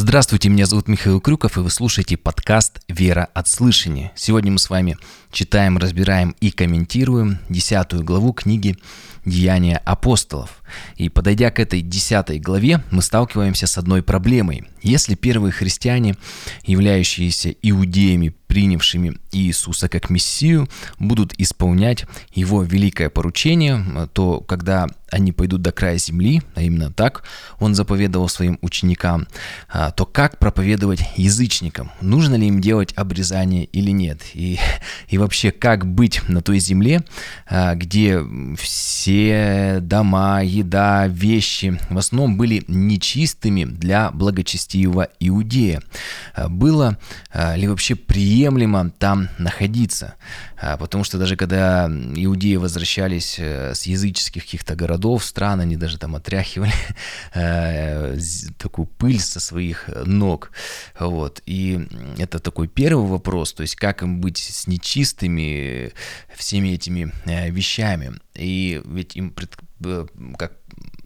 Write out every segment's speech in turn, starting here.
Здравствуйте, меня зовут Михаил Крюков, и вы слушаете подкаст «Вера от слышания». Сегодня мы с вами читаем, разбираем и комментируем десятую главу книги «Деяния апостолов». И подойдя к этой десятой главе, мы сталкиваемся с одной проблемой. Если первые христиане, являющиеся иудеями, принявшими Иисуса как Мессию, будут исполнять Его великое поручение, то когда они пойдут до края земли, а именно так Он заповедовал своим ученикам, а, то как проповедовать язычникам? Нужно ли им делать обрезание или нет? И, и вообще, как быть на той земле, а, где все дома, еда, вещи в основном были нечистыми для благочестивого иудея. А, было ли вообще приемлемо там находиться? Потому что даже когда иудеи возвращались э, с языческих каких-то городов, стран, они даже там отряхивали э, такую пыль со своих ног. Вот. И это такой первый вопрос, то есть как им быть с нечистыми всеми этими э, вещами. И ведь им как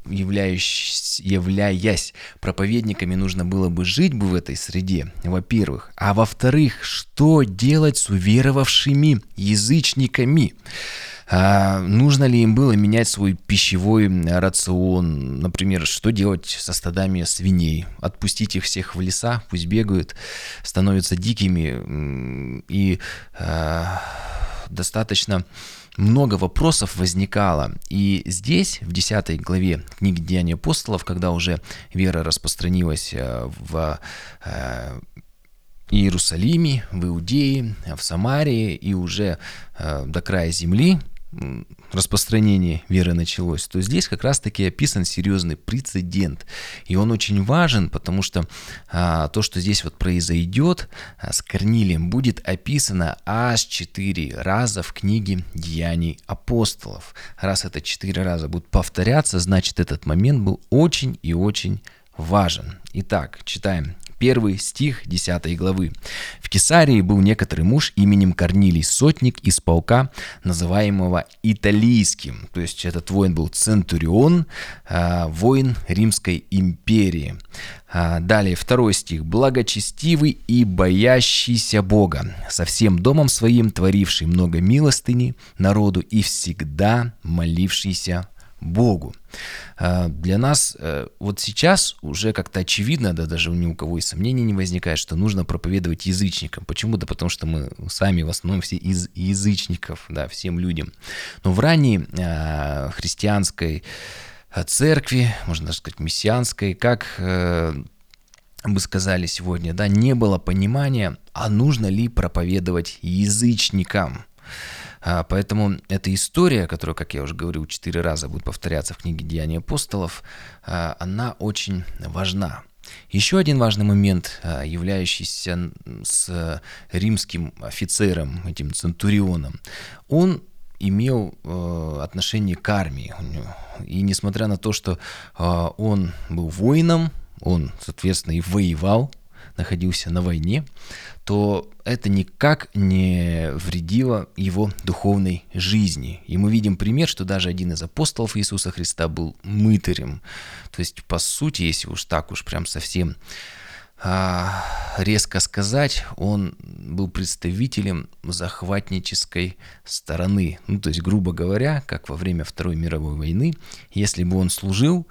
являясь, являясь проповедниками, нужно было бы жить бы в этой среде, во-первых. А во-вторых, что делать с уверовавшими язычниками? А, нужно ли им было менять свой пищевой рацион? Например, что делать со стадами свиней? Отпустить их всех в леса, пусть бегают, становятся дикими и а, достаточно много вопросов возникало. И здесь, в 10 главе книги Деяния апостолов, когда уже вера распространилась э, в э, Иерусалиме, в Иудее, в Самарии и уже э, до края земли, распространение веры началось, то здесь как раз-таки описан серьезный прецедент. И он очень важен, потому что а, то, что здесь вот произойдет а, с Корнилием, будет описано аж четыре раза в книге «Деяний апостолов». Раз это четыре раза будет повторяться, значит этот момент был очень и очень важен. Итак, читаем первый стих 10 главы. В Кесарии был некоторый муж именем Корнилий, сотник из полка, называемого Италийским. То есть этот воин был Центурион, а, воин Римской империи. А, далее второй стих. «Благочестивый и боящийся Бога, со всем домом своим творивший много милостыни народу и всегда молившийся Богу. А, для нас э, вот сейчас уже как-то очевидно, да даже ни у кого и сомнений не возникает, что нужно проповедовать язычникам. Почему? Да потому что мы сами в основном все из язычников, да, всем людям. Но в ранней а, христианской а, церкви, можно даже сказать мессианской, как э, бы сказали сегодня, да, не было понимания, а нужно ли проповедовать язычникам. А, поэтому эта история, которая, как я уже говорил, четыре раза будет повторяться в книге «Деяния апостолов», а, она очень важна. Еще один важный момент, а, являющийся с римским офицером, этим центурионом, он имел э, отношение к армии. И несмотря на то, что он был воином, он, соответственно, и воевал, находился на войне, то это никак не вредило его духовной жизни. И мы видим пример, что даже один из апостолов Иисуса Христа был мытарем. То есть, по сути, если уж так уж прям совсем а, резко сказать, он был представителем захватнической стороны. Ну, то есть, грубо говоря, как во время Второй мировой войны, если бы он служил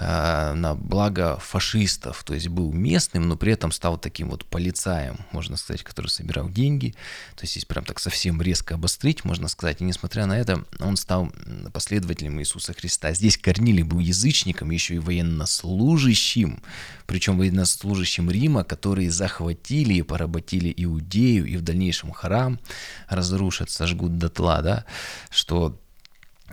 на благо фашистов, то есть был местным, но при этом стал таким вот полицаем, можно сказать, который собирал деньги, то есть если прям так совсем резко обострить, можно сказать, и несмотря на это, он стал последователем Иисуса Христа. Здесь Корнилий был язычником, еще и военнослужащим, причем военнослужащим Рима, которые захватили и поработили Иудею, и в дальнейшем храм разрушат, сожгут дотла, да, что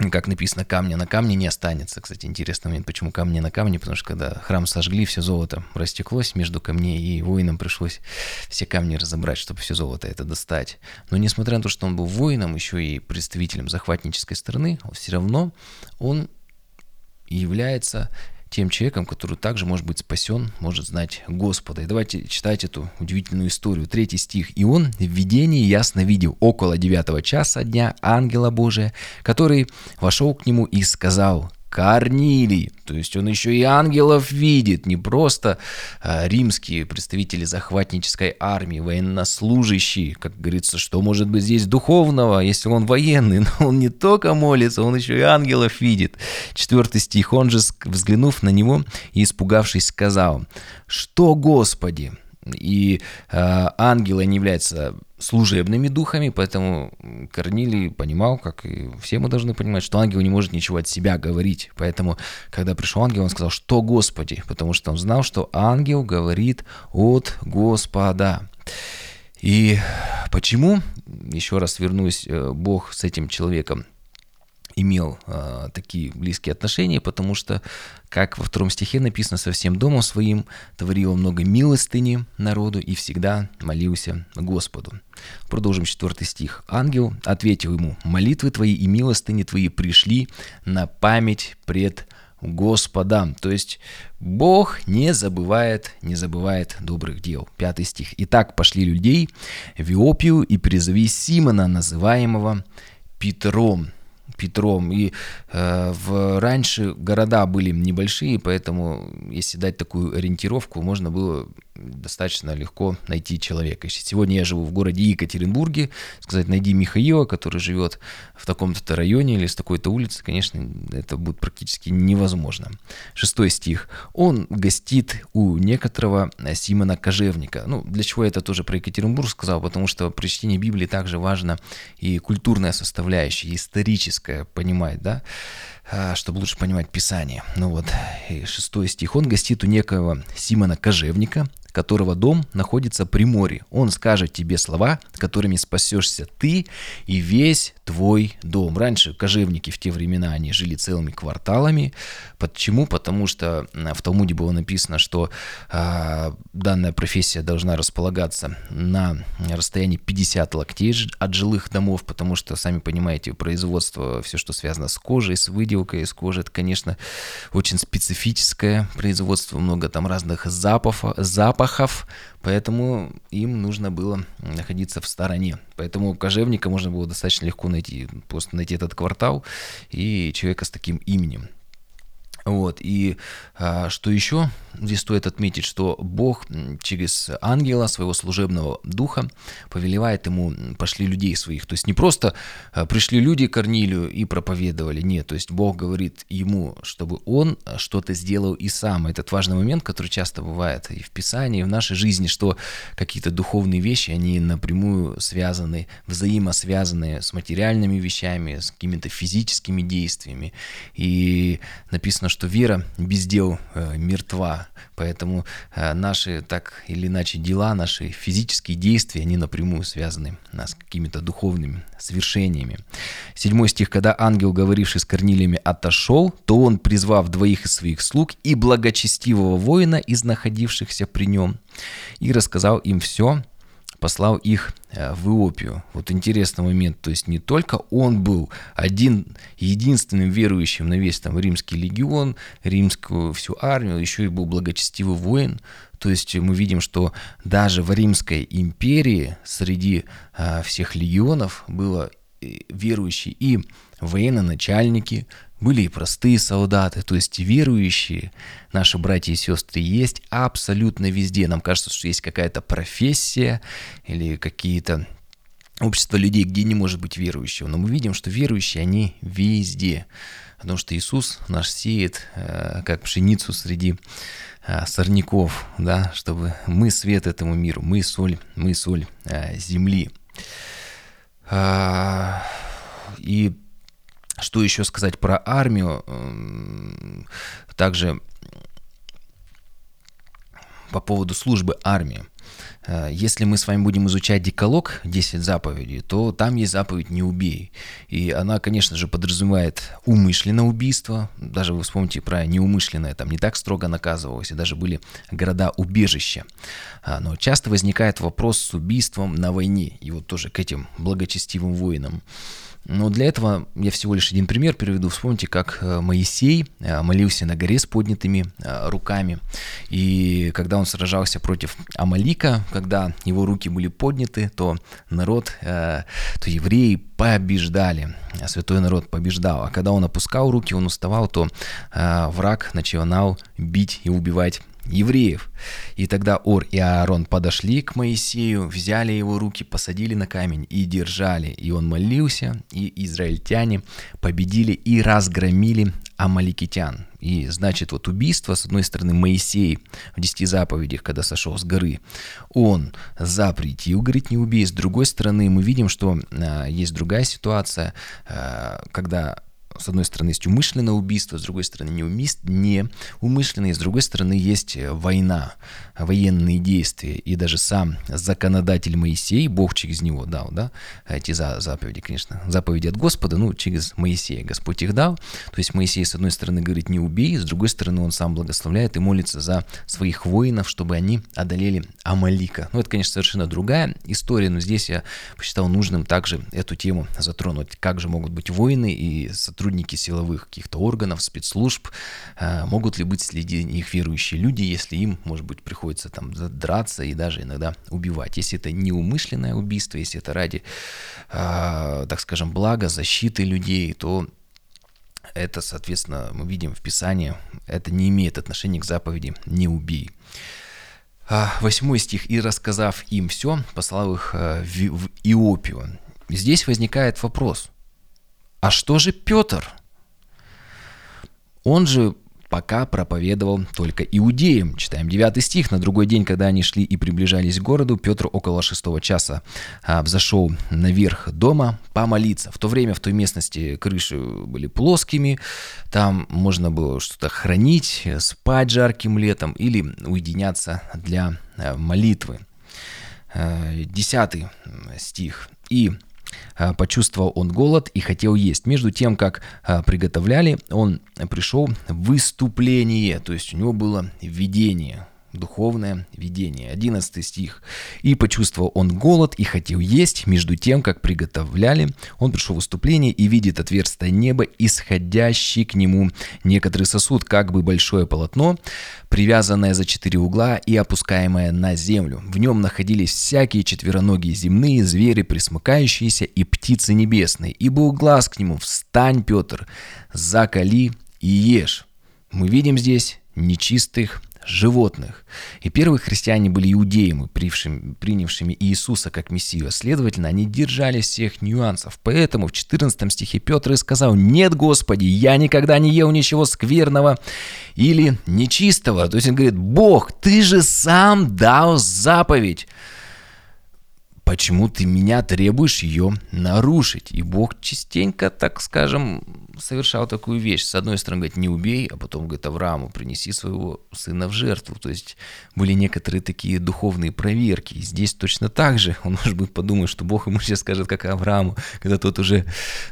как написано, камня на камне не останется. Кстати, интересный момент, почему камни на камне, потому что когда храм сожгли, все золото растеклось между камней, и воинам пришлось все камни разобрать, чтобы все золото это достать. Но несмотря на то, что он был воином, еще и представителем захватнической стороны, все равно он является тем человеком, который также может быть спасен, может знать Господа. И давайте читать эту удивительную историю. Третий стих. «И он в видении ясно видел около девятого часа дня ангела Божия, который вошел к нему и сказал, Корнилий. То есть он еще и ангелов видит, не просто а, римские представители захватнической армии, военнослужащие. Как говорится, что может быть здесь духовного, если он военный, но он не только молится, он еще и ангелов видит. Четвертый стих. Он же, взглянув на него и испугавшись, сказал, что, Господи, и э, ангелы не являются служебными духами, поэтому Корнилий понимал, как и все мы должны понимать, что ангел не может ничего от себя говорить. Поэтому, когда пришел ангел, он сказал, что Господи, потому что он знал, что ангел говорит от Господа. И почему, еще раз вернусь, э, Бог с этим человеком имел э, такие близкие отношения, потому что, как во втором стихе написано, со всем домом своим творил много милостыни народу и всегда молился Господу. Продолжим четвертый стих. Ангел ответил ему, молитвы твои и милостыни твои пришли на память пред Господом. То есть Бог не забывает, не забывает добрых дел. Пятый стих. Итак, пошли людей в Иопию и призови Симона, называемого Петром. Петром. И э, в, раньше города были небольшие, поэтому если дать такую ориентировку, можно было достаточно легко найти человека. Если сегодня я живу в городе Екатеринбурге, сказать, найди Михаила, который живет в таком-то районе или с такой-то улицы, конечно, это будет практически невозможно. Шестой стих. Он гостит у некоторого Симона Кожевника. Ну, для чего я это тоже про Екатеринбург сказал? Потому что при чтении Библии также важно и культурная составляющая, и историческая понимать, да? А, чтобы лучше понимать Писание. Ну вот, шестой стих. Он гостит у некого Симона Кожевника, которого дом находится при море. Он скажет тебе слова, которыми спасешься ты и весь твой дом. Раньше кожевники в те времена, они жили целыми кварталами. Почему? Потому что в Талмуде было написано, что э, данная профессия должна располагаться на расстоянии 50 локтей от жилых домов, потому что, сами понимаете, производство, все, что связано с кожей, с выделкой из кожи, это, конечно, очень специфическое производство, много там разных запахов, запахов запахов, поэтому им нужно было находиться в стороне. Поэтому кожевника можно было достаточно легко найти, просто найти этот квартал и человека с таким именем. Вот, и а, что еще здесь стоит отметить, что Бог через ангела, своего служебного духа, повелевает ему «пошли людей своих». То есть не просто а, пришли люди к Корнилию и проповедовали, нет. То есть Бог говорит ему, чтобы он что-то сделал и сам. Этот важный момент, который часто бывает и в Писании, и в нашей жизни, что какие-то духовные вещи, они напрямую связаны, взаимосвязаны с материальными вещами, с какими-то физическими действиями. И написано, что вера без дел э, мертва. Поэтому э, наши так или иначе дела, наши физические действия, они напрямую связаны с какими-то духовными свершениями. Седьмой стих, когда ангел, говоривший с Корнилиями, отошел, то он, призвав двоих из своих слуг и благочестивого воина из находившихся при нем, и рассказал им все, послал их э, в Иопию. Вот интересный момент, то есть не только он был один, единственным верующим на весь там римский легион, римскую всю армию, еще и был благочестивый воин, то есть мы видим, что даже в Римской империи среди а, всех легионов было э, верующие и военно-начальники, были и простые солдаты, то есть верующие, наши братья и сестры, есть абсолютно везде. Нам кажется, что есть какая-то профессия или какие-то общество людей, где не может быть верующего. Но мы видим, что верующие, они везде. Потому что Иисус наш сеет, э, как пшеницу среди э, сорняков, да, чтобы мы свет этому миру, мы соль, мы соль э, земли. А, и что еще сказать про армию? Также по поводу службы армии. Э, если мы с вами будем изучать деколог 10 заповедей, то там есть заповедь «не убей». И она, конечно же, подразумевает умышленное убийство. Даже вы вспомните про неумышленное, там не так строго наказывалось, и даже были города-убежища. А, но часто возникает вопрос с убийством на войне, и вот тоже к этим благочестивым воинам. Но для этого я всего лишь один пример приведу. Вспомните, как э, Моисей э, молился на горе с поднятыми э, руками. И когда он сражался против Амалика, когда его руки были подняты, то народ, то евреи побеждали. Святой народ побеждал. А когда он опускал руки, он уставал, то враг начинал бить и убивать евреев. И тогда Ор и Аарон подошли к Моисею, взяли его руки, посадили на камень и держали. И он молился, и израильтяне победили и разгромили амаликитян. И значит, вот убийство, с одной стороны, Моисей в десяти заповедях, когда сошел с горы, он запретил, говорит, не убей. С другой стороны, мы видим, что э, есть другая ситуация, э, когда с одной стороны, есть умышленное убийство, с другой стороны, не, умышленное, с другой стороны, есть э, война, военные действия. И даже сам законодатель Моисей, Бог через него дал, да, эти за, заповеди, конечно, заповеди от Господа, ну, через Моисея Господь их дал. То есть Моисей, с одной стороны, говорит, не убей, с другой стороны, он сам благословляет и молится за своих воинов, чтобы они одолели Амалика. Ну, это, конечно, совершенно другая история, но здесь я посчитал нужным также эту тему затронуть. Как же могут быть воины и сотрудники сотрудники силовых каких-то органов, спецслужб, э, могут ли быть среди них верующие люди, если им, может быть, приходится там драться и даже иногда убивать. Если это неумышленное убийство, если это ради, э, так скажем, блага, защиты людей, то это, соответственно, мы видим в Писании, это не имеет отношения к заповеди «не убей». А, восьмой стих. «И рассказав им все, послал их э, в Иопию». Здесь возникает вопрос – а что же Петр? Он же пока проповедовал только иудеям. Читаем 9 стих. На другой день, когда они шли и приближались к городу, Петр около шестого часа а, взошел наверх дома помолиться. В то время в той местности крыши были плоскими, там можно было что-то хранить, спать жарким летом или уединяться для а, молитвы. А, десятый стих. «И почувствовал он голод и хотел есть. Между тем, как а, приготовляли, он пришел в выступление, то есть у него было видение духовное видение. 11 стих. «И почувствовал он голод и хотел есть, между тем, как приготовляли. Он пришел в выступление и видит отверстие неба, исходящий к нему некоторый сосуд, как бы большое полотно, привязанное за четыре угла и опускаемое на землю. В нем находились всякие четвероногие земные звери, присмыкающиеся, и птицы небесные. И был глаз к нему, «Встань, Петр, закали и ешь». Мы видим здесь нечистых животных. И первые христиане были иудеями, принявшими Иисуса как Мессию. Следовательно, они держались всех нюансов. Поэтому в 14 стихе Петр и сказал, «Нет, Господи, я никогда не ел ничего скверного или нечистого». То есть он говорит, «Бог, ты же сам дал заповедь» почему ты меня требуешь ее нарушить? И Бог частенько, так скажем, совершал такую вещь. С одной стороны, говорит, не убей, а потом говорит Аврааму, принеси своего сына в жертву. То есть были некоторые такие духовные проверки. И здесь точно так же. Он, может быть, подумает, что Бог ему сейчас скажет, как Аврааму, когда тот уже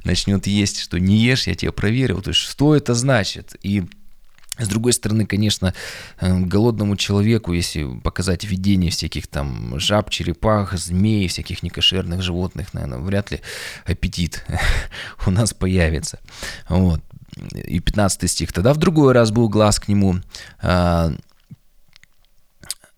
начнет есть, что не ешь, я тебя проверил. То есть что это значит? И с другой стороны, конечно, э, голодному человеку, если показать видение всяких там жаб, черепах, змей, всяких некошерных животных, наверное, вряд ли аппетит у нас появится. Вот. И 15 стих. Тогда в другой раз был глаз к нему, а,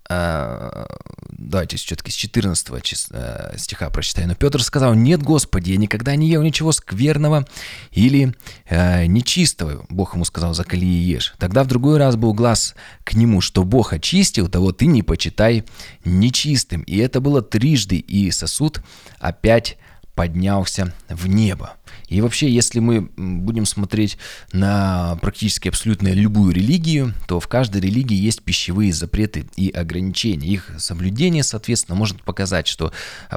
давайте все-таки с 14 э, стиха прочитаю. Но Петр сказал, нет, Господи, я никогда не ел ничего скверного или э, нечистого. Бог ему сказал, закали и ешь. Тогда в другой раз был глаз к нему, что Бог очистил, того ты не почитай нечистым. И это было трижды, и сосуд опять поднялся в небо. И вообще, если мы будем смотреть на практически абсолютно любую религию, то в каждой религии есть пищевые запреты и ограничения. Их соблюдение, соответственно, может показать, что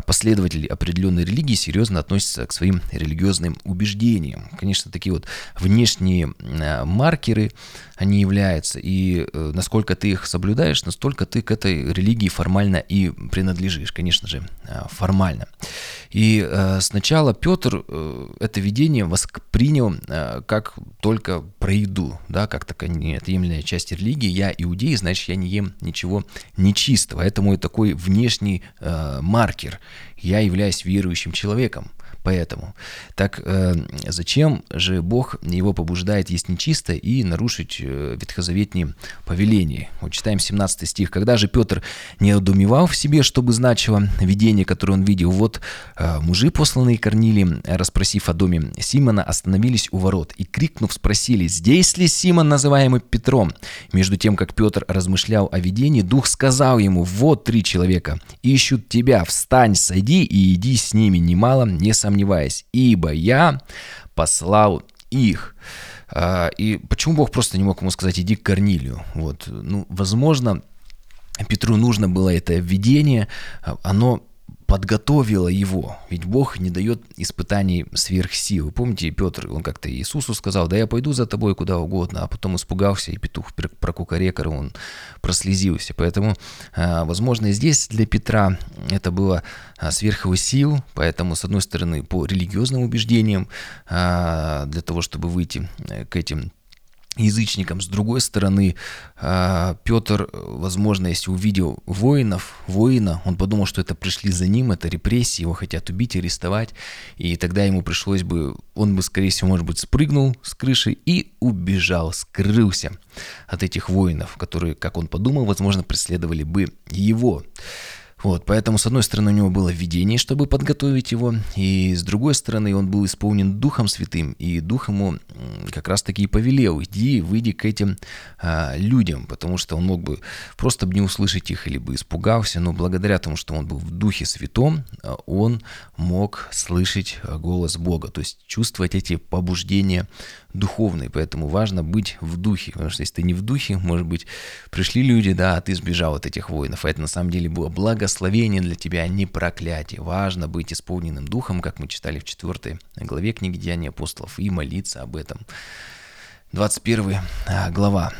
последователи определенной религии серьезно относятся к своим религиозным убеждениям. Конечно, такие вот внешние а, маркеры, они являются. И э, насколько ты их соблюдаешь, настолько ты к этой религии формально и принадлежишь. Конечно же, а, формально. И э, сначала Петр э, это видение воспринял э, как только про еду, да, как такая неотъемлемая часть религии. Я иудей, значит, я не ем ничего нечистого. Это мой такой внешний э, маркер. Я являюсь верующим человеком. Поэтому. Так э, зачем же Бог его побуждает есть нечисто и нарушить э, ветхозаветные повеления? Вот читаем 17 стих. «Когда же Петр не одумевал в себе, чтобы значило видение, которое он видел, вот э, мужи, посланные Корнилием, расспросив о доме Симона, остановились у ворот и, крикнув, спросили, здесь ли Симон, называемый Петром? Между тем, как Петр размышлял о видении, Дух сказал ему, вот три человека, ищут тебя, встань, сойди и иди с ними, немало не сомневаясь, ибо я послал их. А, и почему Бог просто не мог ему сказать, иди к Корнилию? Вот, ну, возможно, Петру нужно было это видение, оно подготовила его. Ведь Бог не дает испытаний сверх сил. Помните, Петр, он как-то Иисусу сказал, да я пойду за тобой куда угодно, а потом испугался, и петух прокукарекал, он прослезился. Поэтому, а, возможно, и здесь для Петра это было а, сверх его сил, поэтому, с одной стороны, по религиозным убеждениям, а, для того, чтобы выйти э, к этим язычникам. С другой стороны, а, Петр, возможно, если увидел воинов, воина, он подумал, что это пришли за ним, это репрессии, его хотят убить, арестовать, и тогда ему пришлось бы, он бы, скорее всего, может быть, спрыгнул с крыши и убежал, скрылся от этих воинов, которые, как он подумал, возможно, преследовали бы его. Вот, поэтому, с одной стороны, у него было видение, чтобы подготовить его, и с другой стороны, он был исполнен Духом Святым, и Дух ему как раз-таки и повелел, иди, выйди к этим а, людям, потому что он мог бы просто бы не услышать их или бы испугался, но благодаря тому, что он был в Духе Святом, а, он мог слышать голос Бога, то есть чувствовать эти побуждения духовные, поэтому важно быть в духе, потому что если ты не в духе, может быть, пришли люди, да, а ты сбежал от этих воинов, а это на самом деле было благословение для тебя, а не проклятие. Важно быть исполненным духом, как мы читали в 4 главе книги Деяний апостолов, и молиться об этом. 21 а, глава,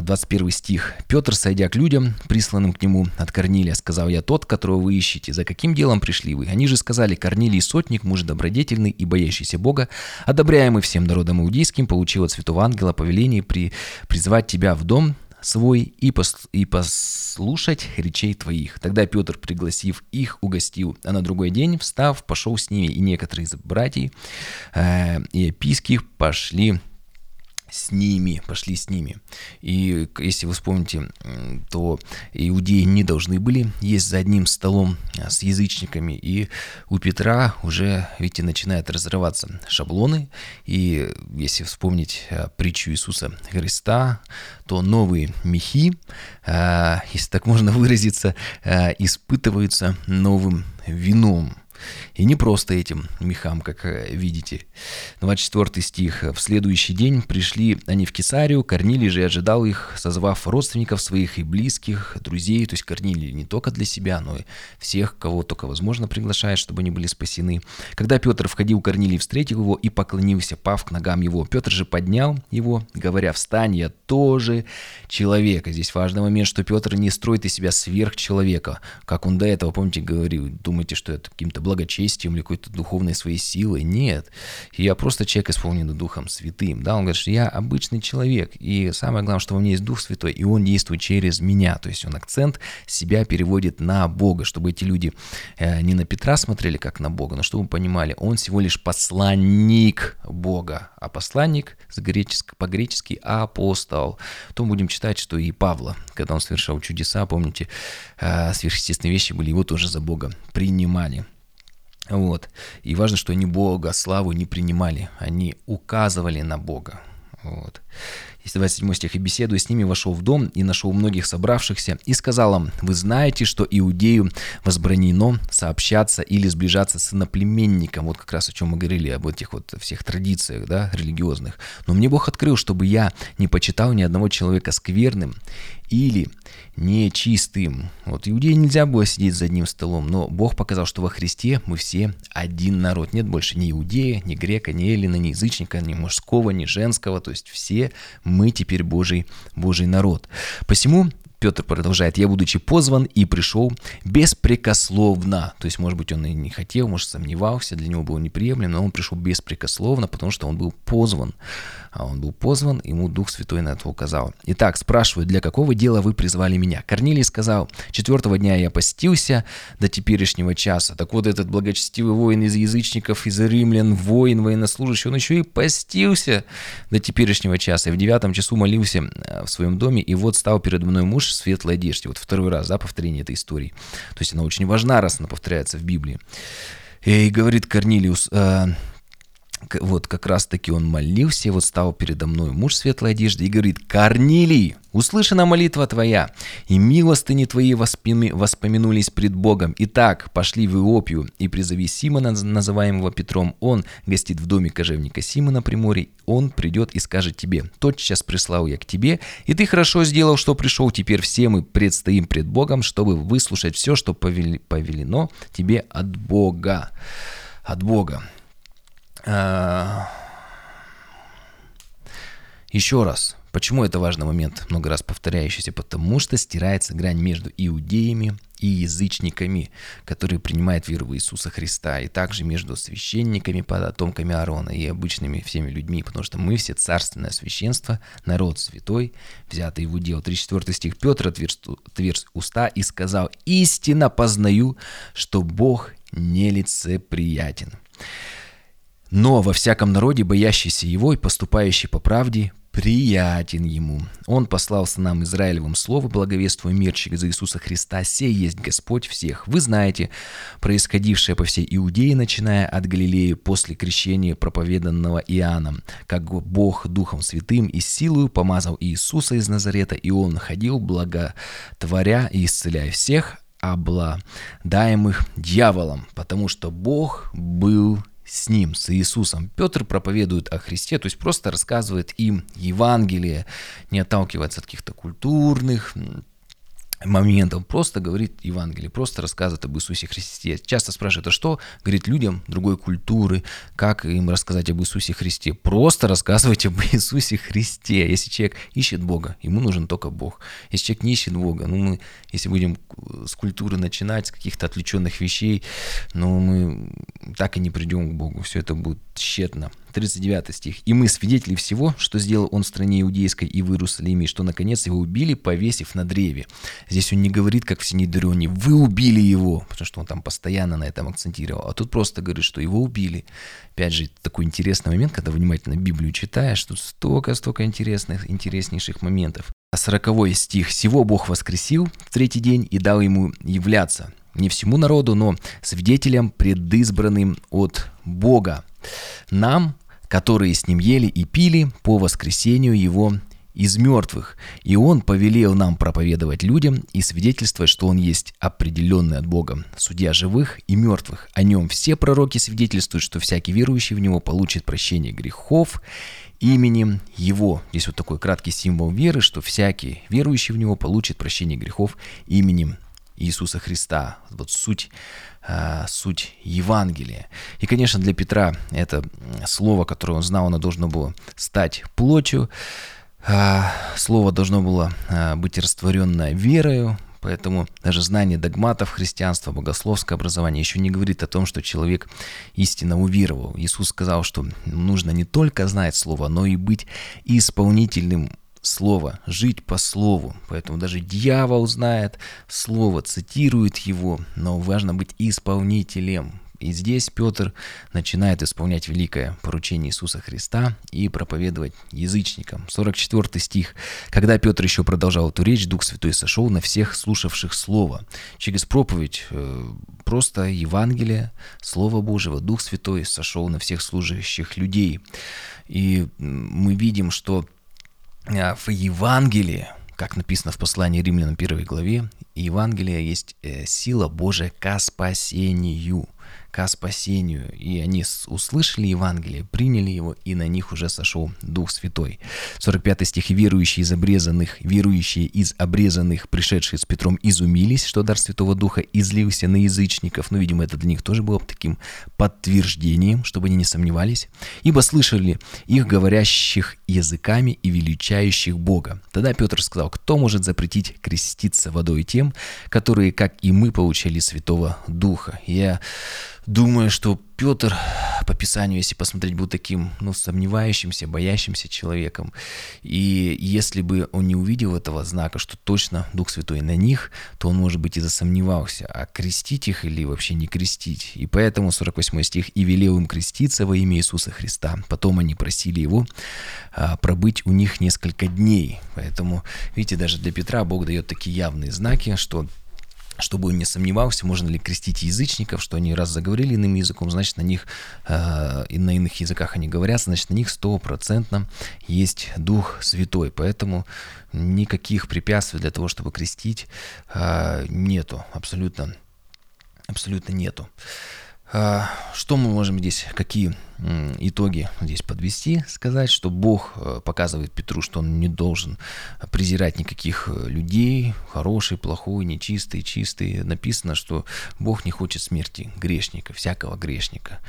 21 э, стих. «Петр, сойдя к людям, присланным к нему от Корнилия, сказал, «Я тот, которого вы ищете. За каким делом пришли вы?» Они же сказали, «Корнилий сотник, муж добродетельный и боящийся Бога, одобряемый всем народом иудейским, получил от святого ангела повеление при... призвать тебя в дом свой и, пос... и послушать речей твоих. Тогда Петр, пригласив их, угостил, а на другой день, встав, пошел с ними, и некоторые из братьев э, и опийских пошли с ними, пошли с ними. И если вы вспомните, то иудеи не должны были есть за одним столом а, с язычниками, и у Петра уже, видите, начинают разрываться шаблоны, и если вспомнить а, притчу Иисуса Христа, то новые мехи, а, если так можно выразиться, испытываются новым вином. И не просто этим мехам, как э, видите. 24 стих. «В следующий день пришли они в Кесарию, Корнилий же ожидал их, созвав родственников своих и близких, друзей». То есть Корнилий не только для себя, но и всех, кого только возможно приглашает, чтобы они были спасены. Когда Петр входил, Корнилий встретил его и поклонился, пав к ногам его. Петр же поднял его, говоря, «Встань, я тоже человек». И здесь важный момент, что Петр не строит из себя сверхчеловека, как он до этого, помните, говорил, думаете, что это каким-то благочестием или какой-то духовной своей силой. Нет. Я просто человек, исполненный Духом Святым. Да, он говорит, что я обычный человек. И самое главное, что во мне есть Дух Святой, и он действует через меня. То есть он акцент себя переводит на Бога, чтобы эти люди э, не на Петра смотрели как на Бога, но чтобы понимали, он всего лишь посланник Бога. А посланник по-гречески апостол. То мы будем читать, что и Павла, когда он совершал чудеса, помните, э, сверхъестественные вещи были, его тоже за Бога принимали. Вот. И важно, что они Бога славу не принимали, они указывали на Бога. Вот. Если 27 стих, «И беседуя с ними, вошел в дом и нашел многих собравшихся, и сказал им, вы знаете, что иудею возбранено сообщаться или сближаться с иноплеменником». Вот как раз о чем мы говорили, об этих вот всех традициях, да, религиозных. «Но мне Бог открыл, чтобы я не почитал ни одного человека скверным или нечистым. Вот иудеи нельзя было сидеть за одним столом, но Бог показал, что во Христе мы все один народ. Нет больше ни иудея, ни грека, ни эллина, ни язычника, ни мужского, ни женского. То есть все мы теперь Божий, Божий народ. Посему Петр продолжает, «Я, будучи позван и пришел беспрекословно». То есть, может быть, он и не хотел, может, сомневался, для него было неприемлемо, но он пришел беспрекословно, потому что он был позван. А он был позван, ему Дух Святой на это указал. Итак, спрашиваю, для какого дела вы призвали меня? Корнилий сказал, четвертого дня я постился до теперешнего часа. Так вот, этот благочестивый воин из язычников, из римлян, воин, военнослужащий, он еще и постился до теперешнего часа. И в девятом часу молился э, в своем доме, и вот стал передо мной муж в светлой одежде. Вот второй раз, да, повторение этой истории. То есть она очень важна, раз она повторяется в Библии. И говорит Корнилиус, э, вот как раз-таки он молился, вот стал передо мной муж светлой одежде и говорит, «Корнилий, услышана молитва твоя, и милостыни твои воспоми, воспомянулись пред Богом. Итак, пошли в Иопию и призови Симона, называемого Петром. Он гостит в доме кожевника Симона при море. Он придет и скажет тебе, тотчас прислал я к тебе, и ты хорошо сделал, что пришел. Теперь все мы предстоим пред Богом, чтобы выслушать все, что повелено тебе от Бога». От Бога. А, еще раз, почему это важный момент, много раз повторяющийся? Потому что стирается грань между иудеями и язычниками, которые принимают веру в Иисуса Христа, и также между священниками, потомками Аарона и обычными всеми людьми, потому что мы все царственное священство, народ святой, взятый в удел. 34 стих Петр отверз, уста и сказал, «Истинно познаю, что Бог нелицеприятен». Но во всяком народе, боящийся его и поступающий по правде, приятен ему. Он послал нам Израилевым слово, благовествуя мир через Иисуса Христа, сей есть Господь всех. Вы знаете, происходившее по всей Иудее, начиная от Галилеи после крещения, проповеданного Иоанном, как Бог Духом Святым и силою помазал Иисуса из Назарета, и Он ходил, благотворя и исцеляя всех, обладаемых дьяволом, потому что Бог был с ним, с Иисусом. Петр проповедует о Христе, то есть просто рассказывает им Евангелие, не отталкивается от каких-то культурных моментом, просто говорит Евангелие, просто рассказывает об Иисусе Христе. Часто спрашивают, а что говорит людям другой культуры, как им рассказать об Иисусе Христе? Просто рассказывайте об Иисусе Христе. Если человек ищет Бога, ему нужен только Бог. Если человек не ищет Бога, ну мы, если будем с культуры начинать, с каких-то отвлеченных вещей, ну мы так и не придем к Богу, все это будет тщетно. 39 стих. «И мы свидетели всего, что сделал он в стране Иудейской и в Иерусалиме, и что, наконец, его убили, повесив на древе». Здесь он не говорит, как в Синедрионе, «вы убили его», потому что он там постоянно на этом акцентировал, а тут просто говорит, что его убили. Опять же, такой интересный момент, когда внимательно Библию читаешь, тут столько-столько интересных, интереснейших моментов. А 40 стих. «Всего Бог воскресил в третий день и дал ему являться, не всему народу, но свидетелям, предызбранным от Бога, нам, которые с ним ели и пили по воскресению его из мертвых, и он повелел нам проповедовать людям и свидетельствовать, что он есть определенный от Бога, судья живых и мертвых. О нем все пророки свидетельствуют, что всякий верующий в него получит прощение грехов именем его. Здесь вот такой краткий символ веры, что всякий верующий в него получит прощение грехов именем Иисуса Христа. Вот суть, э, суть Евангелия. И, конечно, для Петра это слово, которое он знал, оно должно было стать плотью. Э, слово должно было э, быть растворенное верою, Поэтому даже знание догматов христианства, богословское образование еще не говорит о том, что человек истинно уверовал. Иисус сказал, что нужно не только знать Слово, но и быть исполнительным Слово, жить по Слову. Поэтому даже дьявол знает Слово, цитирует его, но важно быть исполнителем. И здесь Петр начинает исполнять великое поручение Иисуса Христа и проповедовать язычникам. 44 стих. «Когда Петр еще продолжал эту речь, Дух Святой сошел на всех слушавших Слово». Через проповедь э, просто Евангелие, Слово Божьего, Дух Святой сошел на всех служащих людей. И мы видим, что в Евангелии, как написано в послании римлянам 1 главе, Евангелие есть э, сила Божия ко спасению. Ко спасению. И они услышали Евангелие, приняли его, и на них уже сошел Дух Святой. 45 стих. «Верующие из обрезанных, верующие из обрезанных, пришедшие с Петром, изумились, что дар Святого Духа излился на язычников». Ну, видимо, это для них тоже было таким подтверждением, чтобы они не сомневались. «Ибо слышали их, говорящих языками и величающих Бога». Тогда Петр сказал, кто может запретить креститься водой тем, которые, как и мы, получали Святого Духа? Я Думаю, что Петр по Писанию, если посмотреть, был таким, ну, сомневающимся, боящимся человеком. И если бы он не увидел этого знака, что точно Дух Святой на них, то он, может быть, и засомневался, а крестить их или вообще не крестить. И поэтому 48 стих «И велел им креститься во имя Иисуса Христа». Потом они просили его а, пробыть у них несколько дней. Поэтому, видите, даже для Петра Бог дает такие явные знаки, что чтобы он не сомневался, можно ли крестить язычников, что они раз заговорили иным языком, значит, на них, э, и на иных языках они говорят, значит, на них стопроцентно есть Дух Святой. Поэтому никаких препятствий для того, чтобы крестить, э, нету, абсолютно, абсолютно нету. Э, что мы можем здесь, какие итоги здесь подвести, сказать, что Бог э, показывает Петру, что он не должен презирать никаких э, людей, хороший, плохой, нечистый, чистый. Написано, что Бог не хочет смерти грешника, всякого грешника.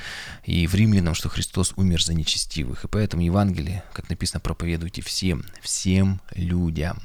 И в Римлянам, что Христос умер за нечестивых. И поэтому Евангелие, как написано, проповедуйте всем, всем людям.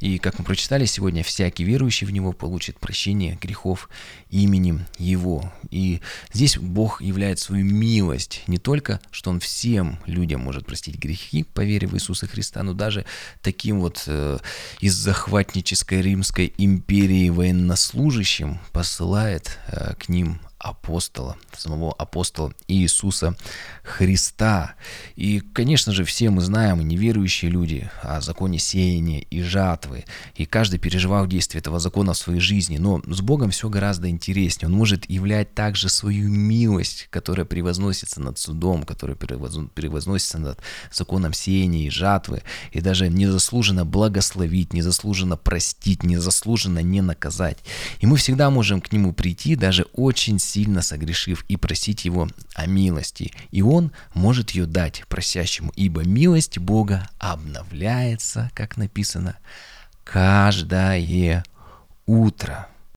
И как мы прочитали сегодня, всякий верующий в Него получит прощение грехов именем Его. И здесь Бог являет свою милость не только, что Он всем людям может простить грехи по вере в Иисуса Христа, но даже таким вот э, из захватнической Римской империи военнослужащим посылает э, к ним апостола, самого апостола Иисуса Христа. И, конечно же, все мы знаем, неверующие люди, о законе сеяния и жатвы. И каждый переживал действие этого закона в своей жизни. Но с Богом все гораздо интереснее. Он может являть также свою милость, которая превозносится над судом, которая превозносится над законом сеяния и жатвы. И даже незаслуженно благословить, незаслуженно простить, незаслуженно не наказать. И мы всегда можем к Нему прийти, даже очень сильно согрешив, и просить Его о милости. И Он может ее дать просящему, ибо милость Бога обновляется, как написано, каждое утро.